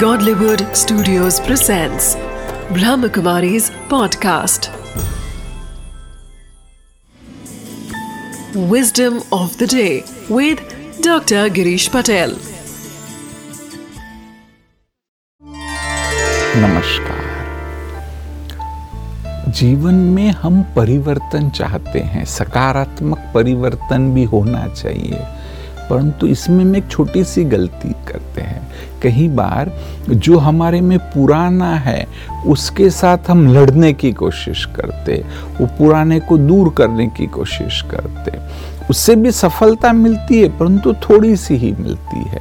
Godlywood Studios presents Brahmakumari's podcast. Wisdom of the day with Dr. Girish Patel. नमस्कार जीवन में हम परिवर्तन चाहते हैं सकारात्मक परिवर्तन भी होना चाहिए परंतु इसमें हम एक छोटी सी गलती करते हैं। कई बार जो हमारे में पुराना है, उसके साथ हम लड़ने की कोशिश करते, वो पुराने को दूर करने की कोशिश करते। उससे भी सफलता मिलती है, परंतु थोड़ी सी ही मिलती है।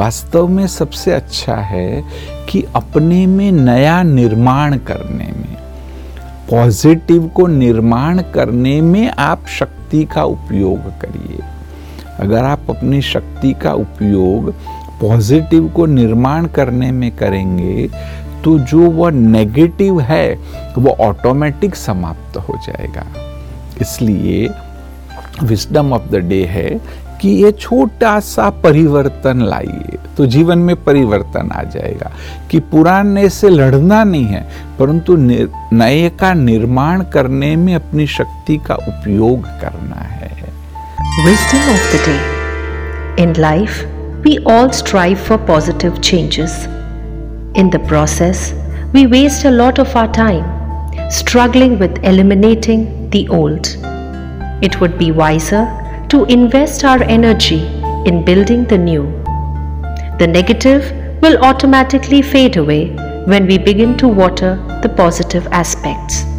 वास्तव में सबसे अच्छा है कि अपने में नया निर्माण करने में, पॉजिटिव को निर्माण करने में आप शक्ति का उपयोग करिए। अगर आप अपनी शक्ति का उपयोग पॉजिटिव को निर्माण करने में करेंगे तो जो वह नेगेटिव है वो ऑटोमेटिक समाप्त हो जाएगा। इसलिए विस्डम ऑफ़ द डे है कि ये छोटा सा परिवर्तन लाइए तो जीवन में परिवर्तन आ जाएगा। कि पुराने से लड़ना नहीं है, परंतु नए का निर्माण करने में अपनी शक्ति का उपयोग करना है। Wisdom of the day In life, we all strive for positive changes. In the process, we waste a lot of our time struggling with eliminating the old. It would be wiser to invest our energy in building the new. The negative will automatically fade away when we begin to water the positive aspects.